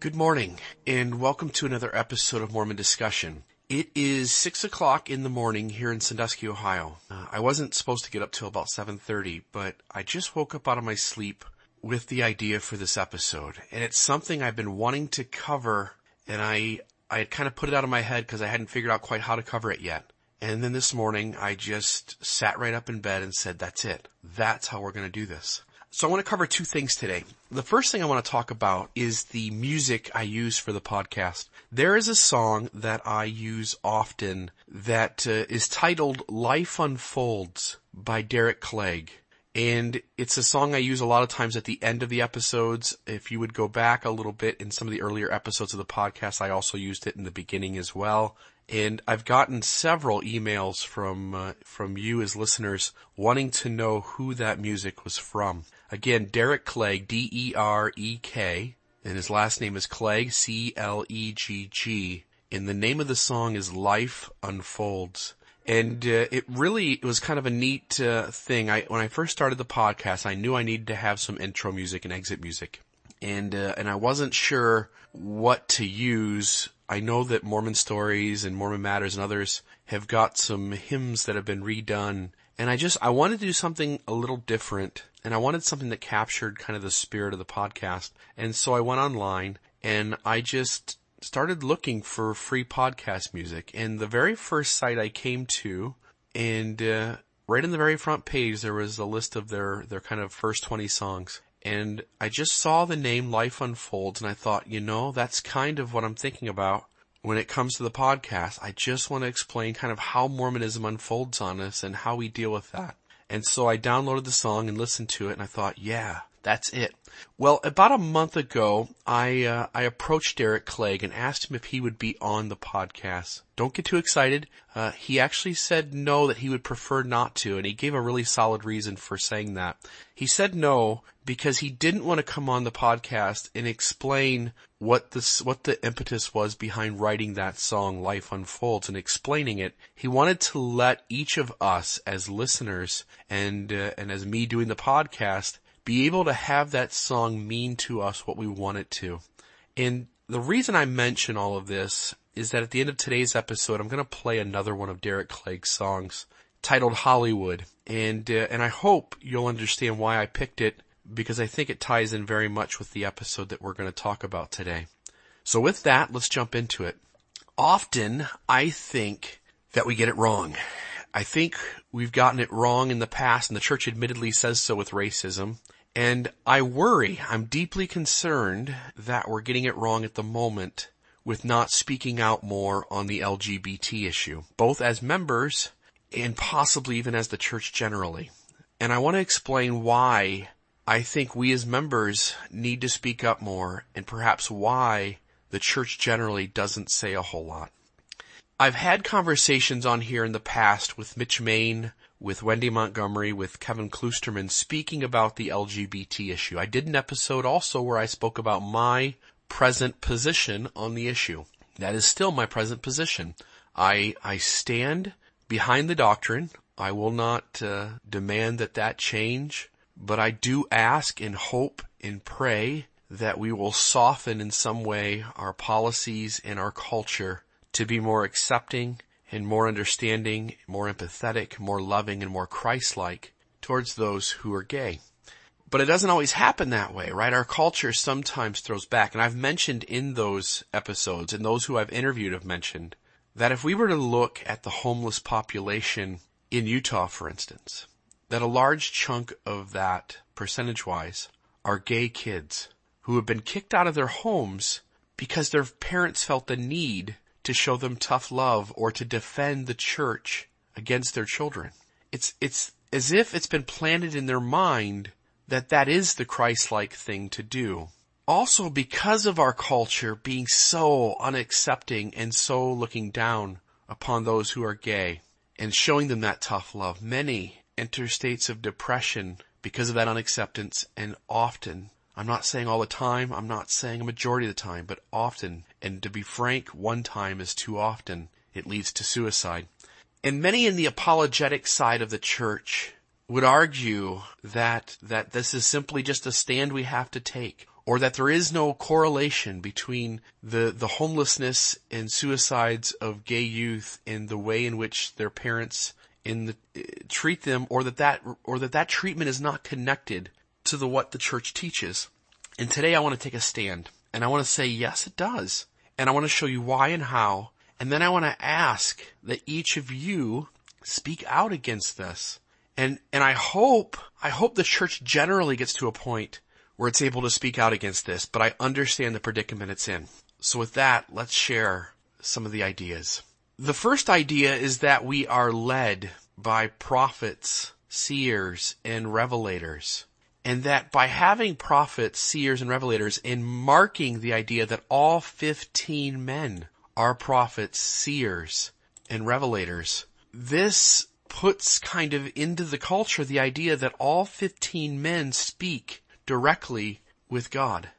Good morning, and welcome to another episode of Mormon Discussion. It is six o'clock in the morning here in Sandusky, Ohio. Uh, I wasn't supposed to get up till about 7.30, but I just woke up out of my sleep with the idea for this episode. And it's something I've been wanting to cover, and I, I had kind of put it out of my head because I hadn't figured out quite how to cover it yet. And then this morning, I just sat right up in bed and said, that's it. That's how we're going to do this. So I want to cover two things today. The first thing I want to talk about is the music I use for the podcast. There is a song that I use often that uh, is titled Life Unfolds by Derek Clegg. And it's a song I use a lot of times at the end of the episodes. If you would go back a little bit in some of the earlier episodes of the podcast, I also used it in the beginning as well. And I've gotten several emails from uh, from you as listeners wanting to know who that music was from. Again, Derek Clegg, D-E-R-E-K, and his last name is Clegg, C-L-E-G-G. And the name of the song is Life Unfolds. And uh, it really it was kind of a neat uh, thing. I when I first started the podcast, I knew I needed to have some intro music and exit music, and uh, and I wasn't sure what to use. I know that Mormon Stories and Mormon Matters and others have got some hymns that have been redone, and I just I wanted to do something a little different and I wanted something that captured kind of the spirit of the podcast. And so I went online and I just started looking for free podcast music. And the very first site I came to, and uh, right in the very front page, there was a list of their their kind of first 20 songs. And I just saw the name Life Unfolds, and I thought, you know, that's kind of what I'm thinking about when it comes to the podcast. I just want to explain kind of how Mormonism unfolds on us and how we deal with that. And so I downloaded the song and listened to it and I thought, yeah, that's it. Well, about a month ago, I uh, I approached Derek Clegg and asked him if he would be on the podcast. Don't get too excited. Uh, he actually said no, that he would prefer not to, and he gave a really solid reason for saying that. He said no because he didn't want to come on the podcast and explain what this what the impetus was behind writing that song Life Unfolds and explaining it. He wanted to let each of us as listeners and uh, and as me doing the podcast be able to have that song mean to us what we want it to. And the reason I mention all of this is that at the end of today's episode, I'm going to play another one of Derek Clegg's songs titled Hollywood. And, uh, and I hope you'll understand why I picked it because I think it ties in very much with the episode that we're going to talk about today. So with that, let's jump into it. Often I think that we get it wrong. I think we've gotten it wrong in the past and the church admittedly says so with racism. And I worry, I'm deeply concerned that we're getting it wrong at the moment with not speaking out more on the LGBT issue, both as members and possibly even as the church generally. And I want to explain why I think we as members need to speak up more and perhaps why the church generally doesn't say a whole lot. I've had conversations on here in the past with Mitch Mayne, with Wendy Montgomery, with Kevin Kloosterman speaking about the LGBT issue. I did an episode also where I spoke about my present position on the issue. That is still my present position. I, I stand behind the doctrine. I will not uh, demand that that change, but I do ask and hope and pray that we will soften in some way our policies and our culture to be more accepting and more understanding, more empathetic, more loving, and more Christ-like towards those who are gay. But it doesn't always happen that way, right? Our culture sometimes throws back. And I've mentioned in those episodes, and those who I've interviewed have mentioned, that if we were to look at the homeless population in Utah, for instance, that a large chunk of that, percentage wise, are gay kids who have been kicked out of their homes because their parents felt the need to show them tough love or to defend the church against their children. It's, it's as if it's been planted in their mind that that is the Christ-like thing to do. Also because of our culture being so unaccepting and so looking down upon those who are gay and showing them that tough love, many enter states of depression because of that unacceptance and often I'm not saying all the time, I'm not saying a majority of the time, but often, and to be frank, one time is too often, it leads to suicide. And many in the apologetic side of the church would argue that, that this is simply just a stand we have to take, or that there is no correlation between the, the homelessness and suicides of gay youth and the way in which their parents in the, eh, treat them or that that, or that that treatment is not connected to the what the church teaches. And today I want to take a stand and I want to say, yes, it does. And I want to show you why and how. And then I want to ask that each of you speak out against this. And, and I hope, I hope the church generally gets to a point where it's able to speak out against this, but I understand the predicament it's in. So with that, let's share some of the ideas. The first idea is that we are led by prophets, seers, and revelators. And that by having prophets, seers, and revelators and marking the idea that all 15 men are prophets, seers, and revelators, this puts kind of into the culture the idea that all 15 men speak directly with God.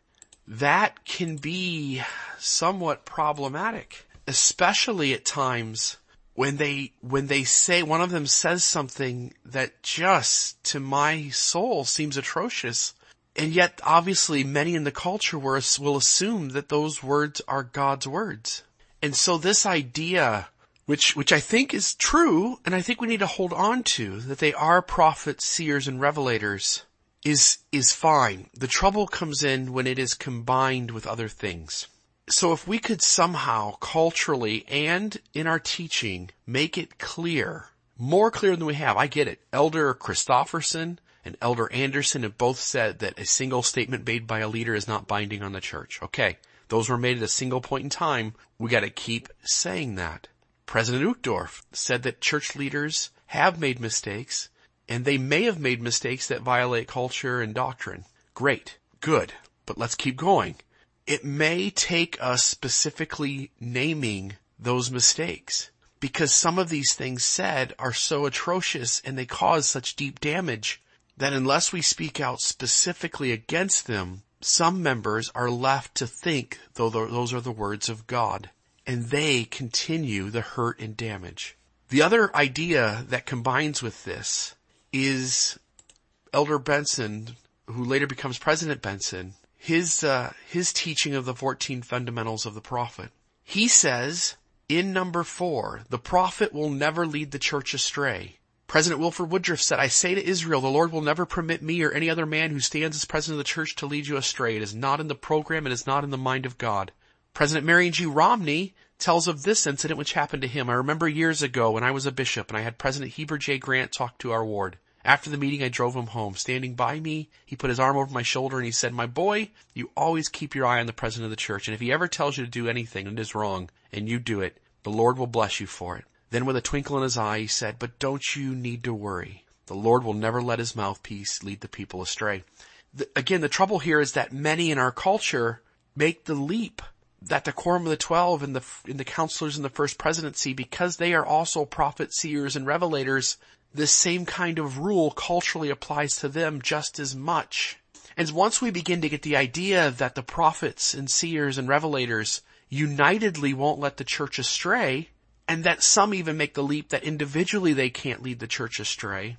That can be somewhat problematic, especially at times when they, when they say, one of them says something that just to my soul seems atrocious. And yet obviously many in the culture will assume that those words are God's words. And so this idea, which, which I think is true, and I think we need to hold on to, that they are prophets, seers, and revelators, is, is fine. The trouble comes in when it is combined with other things. So if we could somehow culturally and in our teaching make it clear, more clear than we have, I get it. Elder Christofferson and Elder Anderson have both said that a single statement made by a leader is not binding on the church. Okay. Those were made at a single point in time. We gotta keep saying that. President Uchtdorf said that church leaders have made mistakes and they may have made mistakes that violate culture and doctrine. Great. Good. But let's keep going. It may take us specifically naming those mistakes because some of these things said are so atrocious and they cause such deep damage that unless we speak out specifically against them, some members are left to think though those are the words of God and they continue the hurt and damage. The other idea that combines with this is Elder Benson, who later becomes President Benson, his, uh, his teaching of the 14 fundamentals of the prophet. He says in number four, the prophet will never lead the church astray. President Wilford Woodruff said, I say to Israel, the Lord will never permit me or any other man who stands as president of the church to lead you astray. It is not in the program. It is not in the mind of God. President Marion G. Romney tells of this incident which happened to him. I remember years ago when I was a bishop and I had President Heber J. Grant talk to our ward. After the meeting, I drove him home. Standing by me, he put his arm over my shoulder and he said, My boy, you always keep your eye on the president of the church, and if he ever tells you to do anything and it is wrong, and you do it, the Lord will bless you for it. Then with a twinkle in his eye, he said, But don't you need to worry. The Lord will never let his mouthpiece lead the people astray. The, again, the trouble here is that many in our culture make the leap that the quorum of the twelve and the, and the counselors in the first presidency, because they are also prophet seers, and revelators, this same kind of rule culturally applies to them just as much. And once we begin to get the idea that the prophets and seers and revelators unitedly won't let the church astray, and that some even make the leap that individually they can't lead the church astray,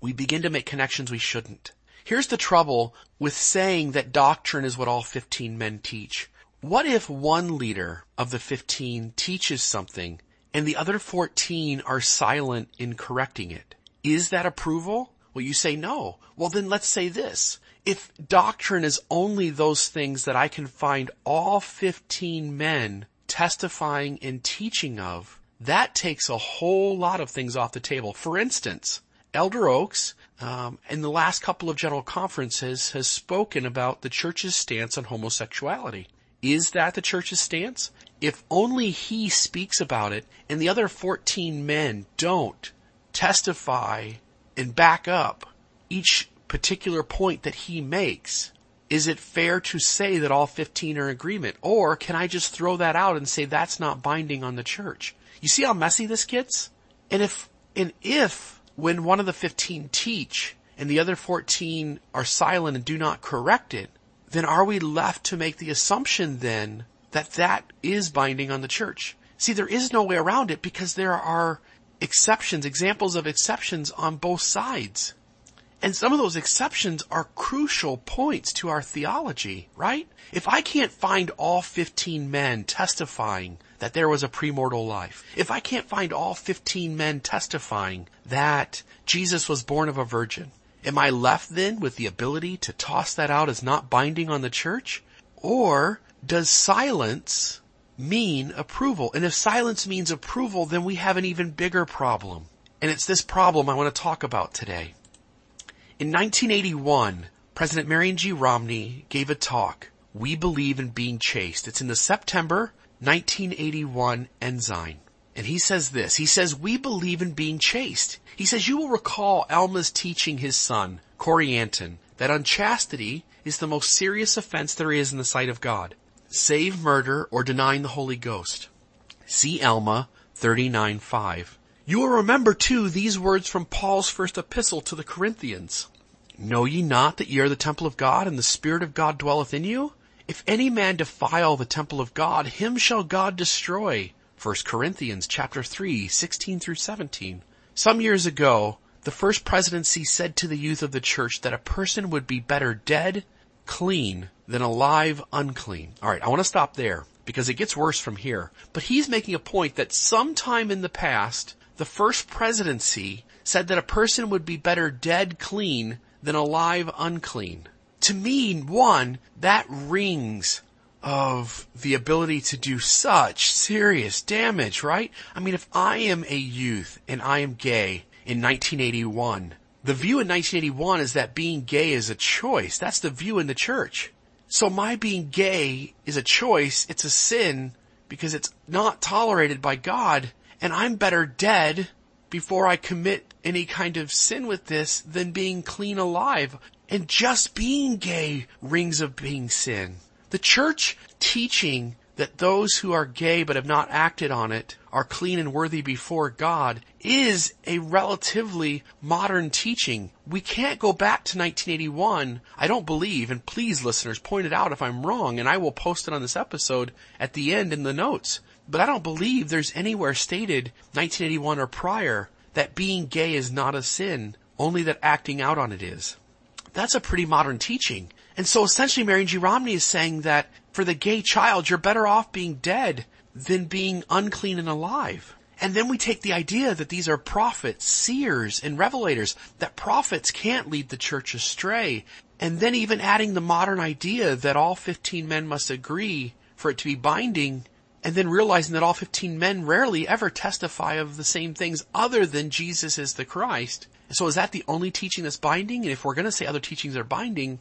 we begin to make connections we shouldn't. Here's the trouble with saying that doctrine is what all 15 men teach. What if one leader of the 15 teaches something and the other 14 are silent in correcting it? Is that approval? Well, you say no. Well, then let's say this. If doctrine is only those things that I can find all 15 men testifying and teaching of, that takes a whole lot of things off the table. For instance, Elder Oaks, um, in the last couple of general conferences, has spoken about the church's stance on homosexuality. Is that the church's stance? If only he speaks about it and the other 14 men don't testify and back up each particular point that he makes, is it fair to say that all 15 are in agreement? Or can I just throw that out and say that's not binding on the church? You see how messy this gets? And if, and if when one of the 15 teach and the other 14 are silent and do not correct it, then are we left to make the assumption then that that is binding on the church? See, there is no way around it because there are exceptions, examples of exceptions on both sides. And some of those exceptions are crucial points to our theology, right? If I can't find all 15 men testifying that there was a premortal life, if I can't find all 15 men testifying that Jesus was born of a virgin, am I left then with the ability to toss that out as not binding on the church? Or does silence mean approval? And if silence means approval, then we have an even bigger problem. And it's this problem I want to talk about today. In 1981, President Marion G. Romney gave a talk, We Believe in Being Chaste. It's in the September 1981 Ensign. And he says this, he says, we believe in being chaste. He says, you will recall Alma's teaching his son, Corianton, that unchastity is the most serious offense there is in the sight of God, save murder or denying the Holy Ghost. See Alma 39.5. You will remember too these words from Paul's first epistle to the Corinthians. Know ye not that ye are the temple of God and the Spirit of God dwelleth in you? If any man defile the temple of God, him shall God destroy. 1 Corinthians chapter 3, 16 through 17. Some years ago, the first presidency said to the youth of the church that a person would be better dead, clean, than alive, unclean. Alright, I want to stop there because it gets worse from here. But he's making a point that sometime in the past, the first presidency said that a person would be better dead clean than alive unclean. To me, one, that rings of the ability to do such serious damage, right? I mean, if I am a youth and I am gay in 1981, the view in 1981 is that being gay is a choice. That's the view in the church. So my being gay is a choice. It's a sin because it's not tolerated by God and I'm better dead before I commit any kind of sin with this than being clean alive. And just being gay rings of being sin. The church teaching that those who are gay but have not acted on it are clean and worthy before God is a relatively modern teaching. We can't go back to 1981. I don't believe, and please listeners, point it out if I'm wrong, and I will post it on this episode at the end in the notes. But I don't believe there's anywhere stated 1981 or prior that being gay is not a sin, only that acting out on it is. That's a pretty modern teaching. And so essentially Marion G. Romney is saying that for the gay child, you're better off being dead than being unclean and alive. And then we take the idea that these are prophets, seers, and revelators, that prophets can't lead the church astray. And then even adding the modern idea that all 15 men must agree for it to be binding, and then realizing that all 15 men rarely ever testify of the same things other than Jesus is the Christ. So is that the only teaching that's binding? And if we're going to say other teachings are binding,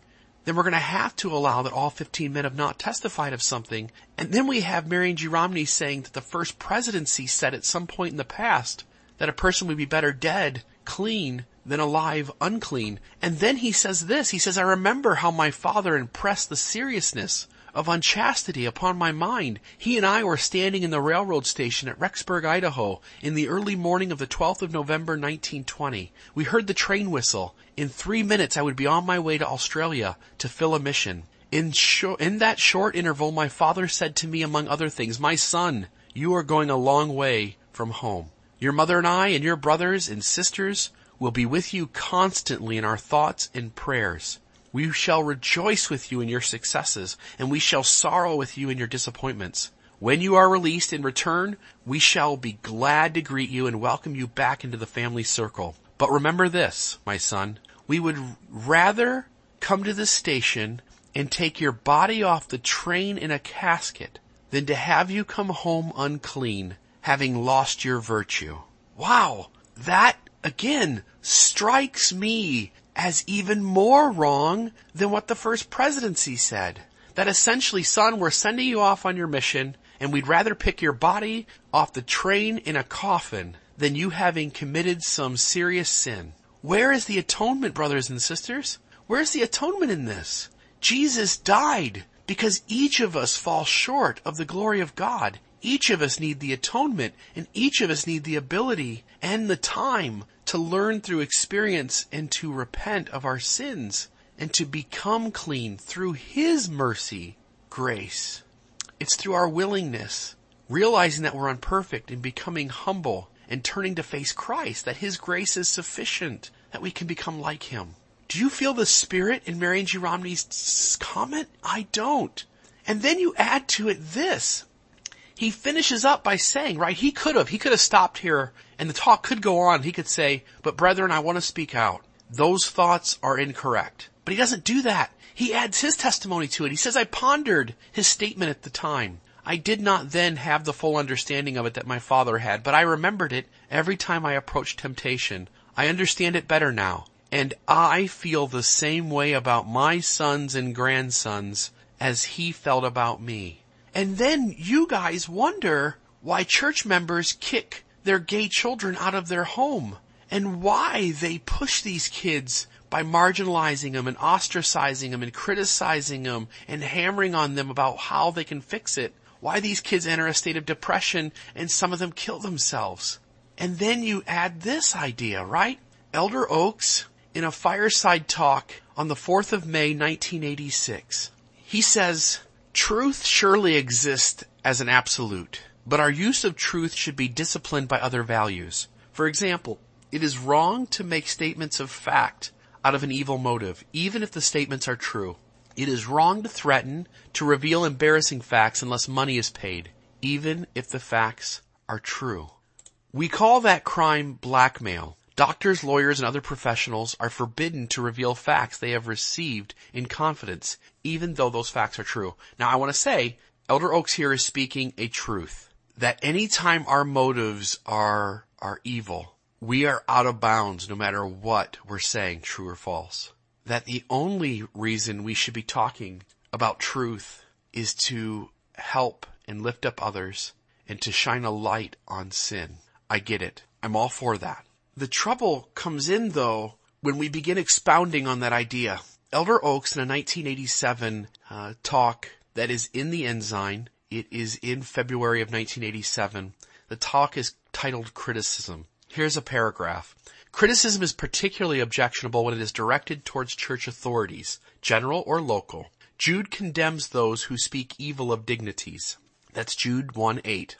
then we're going to have to allow that all 15 men have not testified of something. And then we have Marion G. Romney saying that the first presidency said at some point in the past that a person would be better dead, clean, than alive, unclean. And then he says this, he says, I remember how my father impressed the seriousness of unchastity upon my mind. He and I were standing in the railroad station at Rexburg, Idaho, in the early morning of the 12th of November 1920. We heard the train whistle. In three minutes I would be on my way to Australia to fill a mission. In, in that short interval, my father said to me, among other things, My son, you are going a long way from home. Your mother and I and your brothers and sisters will be with you constantly in our thoughts and prayers. We shall rejoice with you in your successes, and we shall sorrow with you in your disappointments. When you are released in return, we shall be glad to greet you and welcome you back into the family circle. But remember this, my son, we would rather come to the station and take your body off the train in a casket than to have you come home unclean, having lost your virtue. Wow! That, again, strikes me as even more wrong than what the first presidency said. That essentially, son, we're sending you off on your mission and we'd rather pick your body off the train in a coffin than you having committed some serious sin. Where is the atonement, brothers and sisters? Where's the atonement in this? Jesus died because each of us falls short of the glory of God. Each of us need the atonement and each of us need the ability and the time to learn through experience and to repent of our sins and to become clean through His mercy, grace. It's through our willingness, realizing that we're imperfect and becoming humble and turning to face Christ, that His grace is sufficient, that we can become like Him. Do you feel the spirit in Marion G. Romney's comment? I don't. And then you add to it this. He finishes up by saying, right, he could have, he could have stopped here and the talk could go on. He could say, but brethren, I want to speak out. Those thoughts are incorrect. But he doesn't do that. He adds his testimony to it. He says, I pondered his statement at the time. I did not then have the full understanding of it that my father had, but I remembered it every time I approached temptation. I understand it better now. And I feel the same way about my sons and grandsons as he felt about me. And then you guys wonder why church members kick their gay children out of their home and why they push these kids by marginalizing them and ostracizing them and criticizing them and hammering on them about how they can fix it why these kids enter a state of depression and some of them kill themselves. And then you add this idea, right? Elder Oaks, in a fireside talk on the 4th of May, 1986, he says, truth surely exists as an absolute, but our use of truth should be disciplined by other values. For example, it is wrong to make statements of fact out of an evil motive, even if the statements are true. It is wrong to threaten to reveal embarrassing facts unless money is paid, even if the facts are true. We call that crime blackmail. Doctors, lawyers, and other professionals are forbidden to reveal facts they have received in confidence, even though those facts are true. Now I want to say, Elder Oaks here is speaking a truth. That anytime our motives are, are evil, we are out of bounds no matter what we're saying, true or false that the only reason we should be talking about truth is to help and lift up others and to shine a light on sin. I get it. I'm all for that. The trouble comes in though when we begin expounding on that idea. Elder Oaks in a 1987 uh, talk that is in the Ensign. It is in February of 1987. The talk is titled Criticism. Here's a paragraph. Criticism is particularly objectionable when it is directed towards church authorities, general or local. Jude condemns those who speak evil of dignities. That's Jude 1 8.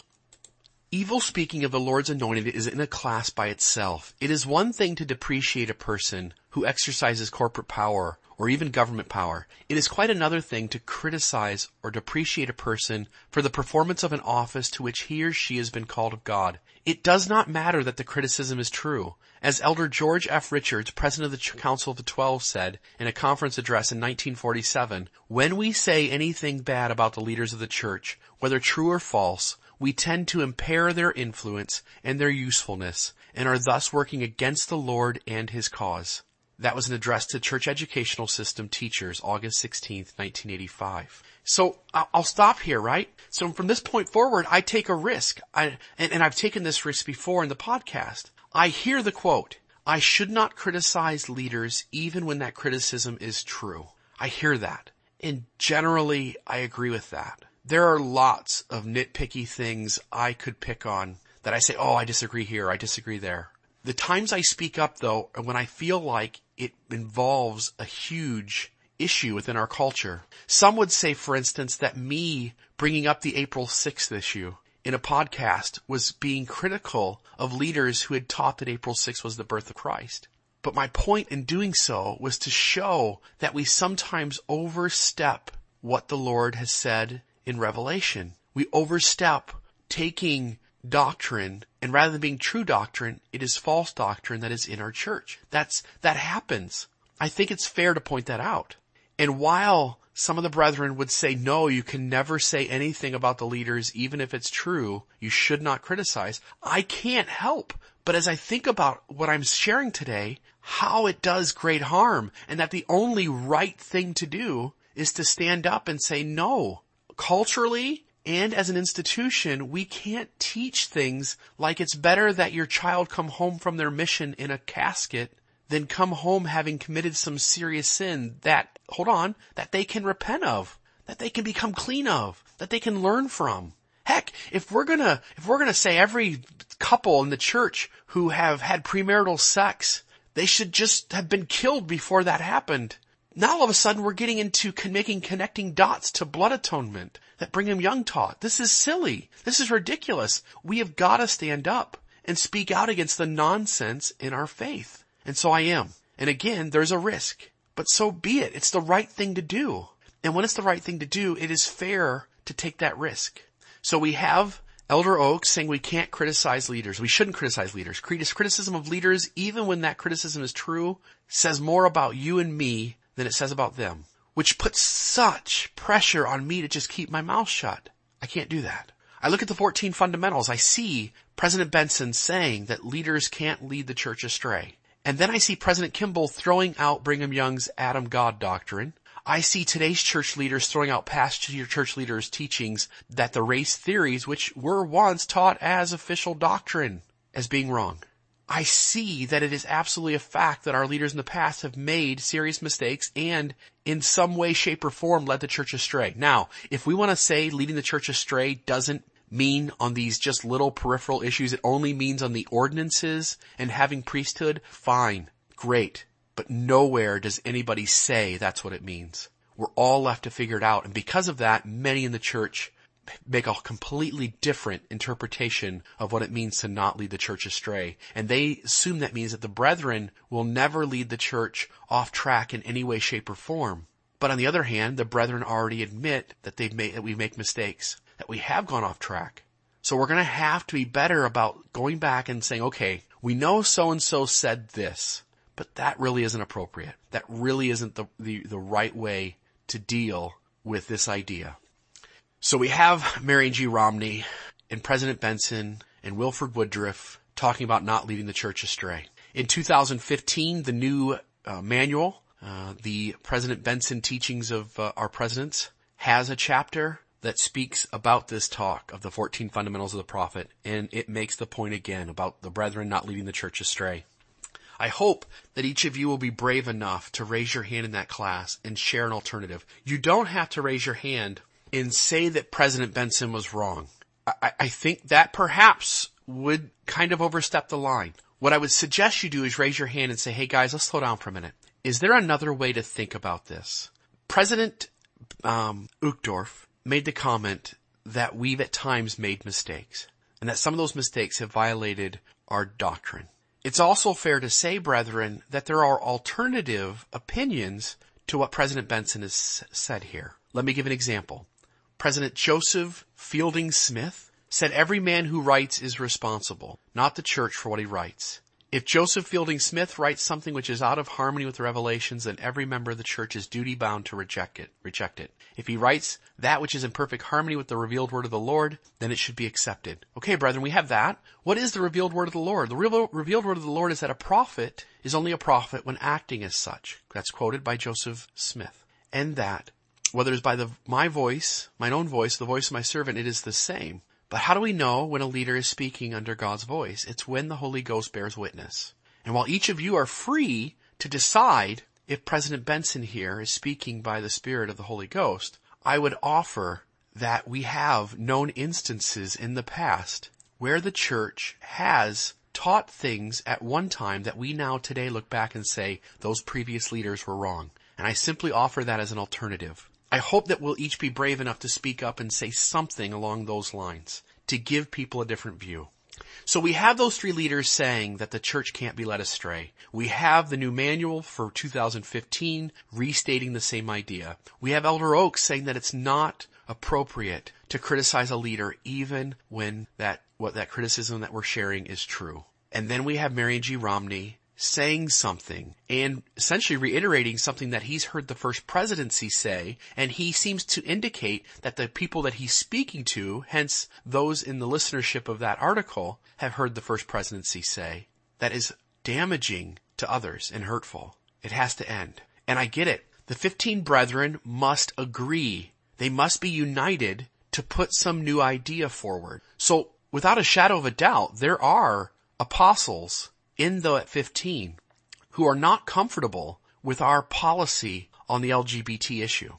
Evil speaking of the Lord's anointed is in a class by itself. It is one thing to depreciate a person who exercises corporate power or even government power. It is quite another thing to criticize or depreciate a person for the performance of an office to which he or she has been called of God. It does not matter that the criticism is true. As Elder George F. Richards, president of the Council of the Twelve said in a conference address in 1947, when we say anything bad about the leaders of the church, whether true or false, we tend to impair their influence and their usefulness and are thus working against the Lord and his cause. That was an address to church educational system teachers, August 16, 1985. So I'll stop here, right? So from this point forward, I take a risk. I, and, and I've taken this risk before in the podcast. I hear the quote, I should not criticize leaders even when that criticism is true. I hear that. And generally, I agree with that. There are lots of nitpicky things I could pick on that I say, oh, I disagree here, I disagree there. The times I speak up though are when I feel like it involves a huge issue within our culture. Some would say, for instance, that me bringing up the April 6th issue in a podcast was being critical of leaders who had taught that April 6th was the birth of Christ. But my point in doing so was to show that we sometimes overstep what the Lord has said in Revelation. We overstep taking doctrine and rather than being true doctrine, it is false doctrine that is in our church. That's, that happens. I think it's fair to point that out. And while some of the brethren would say, no, you can never say anything about the leaders, even if it's true. You should not criticize. I can't help. But as I think about what I'm sharing today, how it does great harm and that the only right thing to do is to stand up and say, no, culturally and as an institution, we can't teach things like it's better that your child come home from their mission in a casket than come home having committed some serious sin that, hold on, that they can repent of, that they can become clean of, that they can learn from. Heck, if we're gonna, if we're gonna say every couple in the church who have had premarital sex, they should just have been killed before that happened. Now all of a sudden we're getting into making connecting dots to blood atonement that Brigham Young taught. This is silly. This is ridiculous. We have got to stand up and speak out against the nonsense in our faith. And so I am. And again, there's a risk. But so be it. It's the right thing to do. And when it's the right thing to do, it is fair to take that risk. So we have Elder Oaks saying we can't criticize leaders. We shouldn't criticize leaders. Criticism of leaders, even when that criticism is true, says more about you and me than it says about them, which puts such pressure on me to just keep my mouth shut. I can't do that. I look at the 14 fundamentals. I see President Benson saying that leaders can't lead the church astray. And then I see President Kimball throwing out Brigham Young's Adam God doctrine. I see today's church leaders throwing out past church leaders' teachings that the race theories, which were once taught as official doctrine, as being wrong. I see that it is absolutely a fact that our leaders in the past have made serious mistakes and in some way, shape, or form led the church astray. Now, if we want to say leading the church astray doesn't mean on these just little peripheral issues, it only means on the ordinances and having priesthood, fine, great. But nowhere does anybody say that's what it means. We're all left to figure it out. And because of that, many in the church make a completely different interpretation of what it means to not lead the church astray. And they assume that means that the brethren will never lead the church off track in any way, shape, or form. But on the other hand, the brethren already admit that they've made, that we make mistakes, that we have gone off track. So we're going to have to be better about going back and saying, okay, we know so and so said this, but that really isn't appropriate. That really isn't the, the, the right way to deal with this idea. So we have Marion G. Romney and President Benson and Wilford Woodruff talking about not leading the church astray. In 2015, the new uh, manual, uh, the President Benson Teachings of uh, Our Presidents, has a chapter that speaks about this talk of the 14 fundamentals of the prophet, and it makes the point again about the brethren not leading the church astray. I hope that each of you will be brave enough to raise your hand in that class and share an alternative. You don't have to raise your hand and say that President Benson was wrong. I, I think that perhaps would kind of overstep the line. What I would suggest you do is raise your hand and say, hey guys, let's slow down for a minute. Is there another way to think about this? President um, Uchtdorf made the comment that we've at times made mistakes and that some of those mistakes have violated our doctrine. It's also fair to say, brethren, that there are alternative opinions to what President Benson has said here. Let me give an example. President Joseph Fielding Smith said every man who writes is responsible, not the church for what he writes. If Joseph Fielding Smith writes something which is out of harmony with the revelations, then every member of the church is duty bound to reject it, reject it. If he writes that which is in perfect harmony with the revealed word of the Lord, then it should be accepted. Okay, brethren, we have that. What is the revealed word of the Lord? The revealed word of the Lord is that a prophet is only a prophet when acting as such. That's quoted by Joseph Smith. And that whether it's by the, my voice, mine own voice, the voice of my servant, it is the same. But how do we know when a leader is speaking under God's voice? It's when the Holy Ghost bears witness. And while each of you are free to decide if President Benson here is speaking by the Spirit of the Holy Ghost, I would offer that we have known instances in the past where the church has taught things at one time that we now today look back and say those previous leaders were wrong. And I simply offer that as an alternative. I hope that we'll each be brave enough to speak up and say something along those lines to give people a different view. So we have those three leaders saying that the church can't be led astray. We have the new manual for 2015 restating the same idea. We have Elder Oaks saying that it's not appropriate to criticize a leader even when that, what that criticism that we're sharing is true. And then we have Mary G. Romney saying something and essentially reiterating something that he's heard the first presidency say, and he seems to indicate that the people that he's speaking to, hence those in the listenership of that article, have heard the first presidency say. That is damaging to others and hurtful. It has to end. And I get it. The 15 brethren must agree. They must be united to put some new idea forward. So without a shadow of a doubt, there are apostles in the 15 who are not comfortable with our policy on the LGBT issue.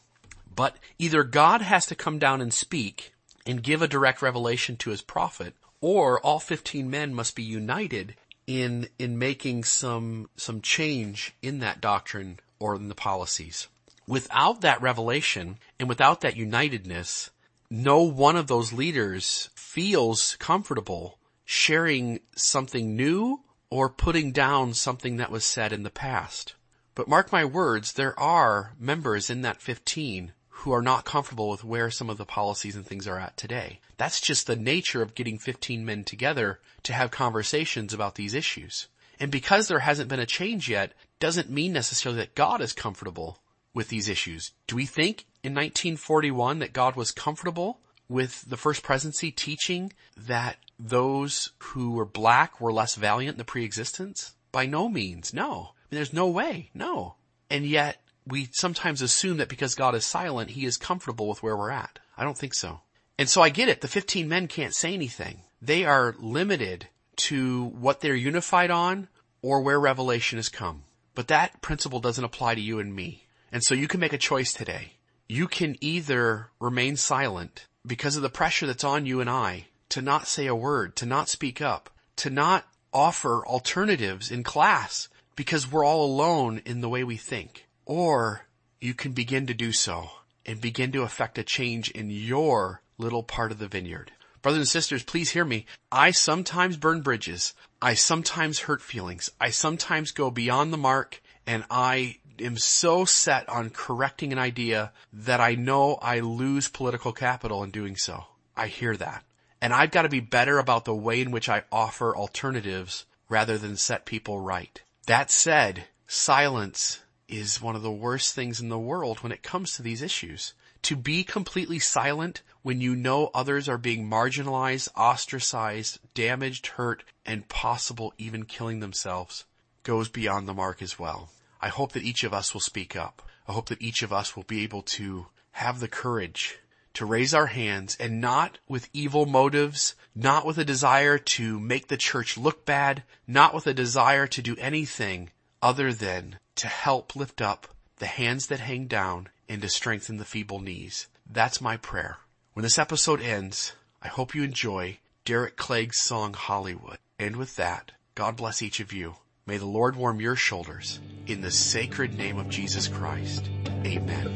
But either God has to come down and speak and give a direct revelation to his prophet, or all 15 men must be united in, in making some, some change in that doctrine or in the policies. Without that revelation and without that unitedness, no one of those leaders feels comfortable sharing something new or putting down something that was said in the past. But mark my words, there are members in that 15 who are not comfortable with where some of the policies and things are at today. That's just the nature of getting 15 men together to have conversations about these issues. And because there hasn't been a change yet, doesn't mean necessarily that God is comfortable with these issues. Do we think in 1941 that God was comfortable with the first presidency teaching that those who were black were less valiant in the pre-existence? By no means, no. I mean, there's no way, no. And yet, we sometimes assume that because God is silent, he is comfortable with where we're at. I don't think so. And so I get it. The 15 men can't say anything. They are limited to what they're unified on or where revelation has come. But that principle doesn't apply to you and me. And so you can make a choice today. You can either remain silent because of the pressure that's on you and I to not say a word, to not speak up, to not offer alternatives in class because we're all alone in the way we think. Or you can begin to do so and begin to affect a change in your little part of the vineyard. Brothers and sisters, please hear me. I sometimes burn bridges. I sometimes hurt feelings. I sometimes go beyond the mark and I am so set on correcting an idea that I know I lose political capital in doing so. I hear that. And I've got to be better about the way in which I offer alternatives rather than set people right. That said, silence is one of the worst things in the world when it comes to these issues. To be completely silent when you know others are being marginalized, ostracized, damaged, hurt, and possible even killing themselves goes beyond the mark as well. I hope that each of us will speak up. I hope that each of us will be able to have the courage to raise our hands and not with evil motives, not with a desire to make the church look bad, not with a desire to do anything other than to help lift up the hands that hang down and to strengthen the feeble knees. That's my prayer. When this episode ends, I hope you enjoy Derek Clegg's song Hollywood. And with that, God bless each of you. May the Lord warm your shoulders in the sacred name of Jesus Christ. Amen.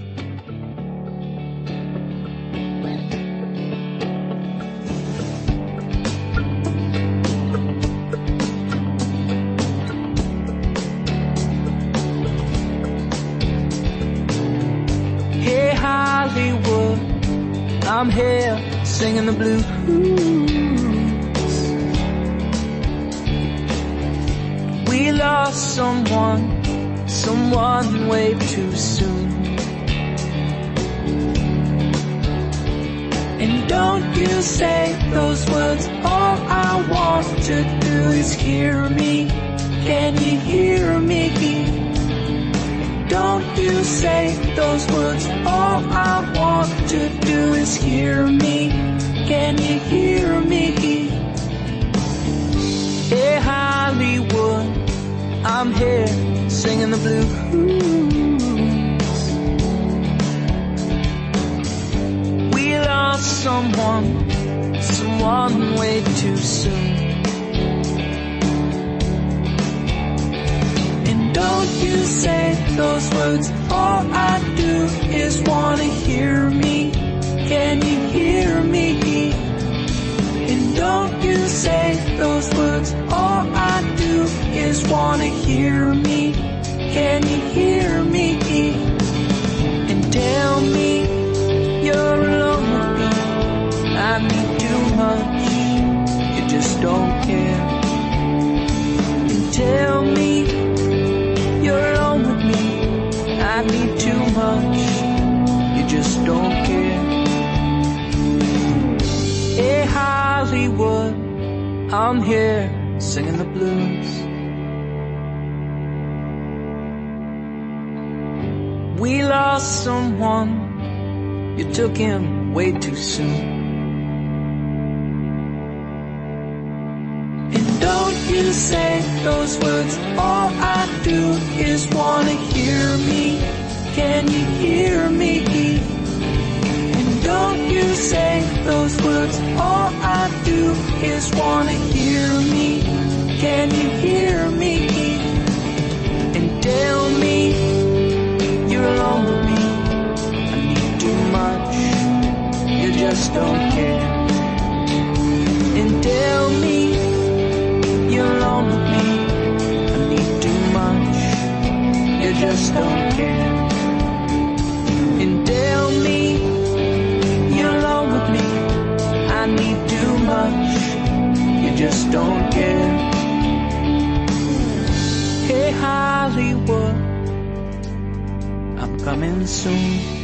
Hollywood. I'm here singing the blues. Lost someone, someone way too soon. And don't you say those words, all I want to do is hear me. Can you hear me? Don't you say those words, all I want to do is hear me. Can you hear me? Hey Hollywood, I'm here singing the blues. We lost someone, someone way too soon. And don't you say those words, all I do is wanna wanna hear me. Can you hear me? And tell me you're alone with me. I need too much, you just don't care. And tell me you're alone with me. I need too much, you just don't care. Hey Hollywood, I'm here singing the blues. We lost someone, you took him way too soon. And don't you say those words, all I do is wanna hear me. Can you hear me? And don't you say those words, all I do is wanna hear me. Can you hear me? And tell me just don't care. And tell me you're alone with me. I need too much. You just don't care. And tell me you're alone with me. I need too much. You just don't care. Hey Hollywood, I'm coming soon.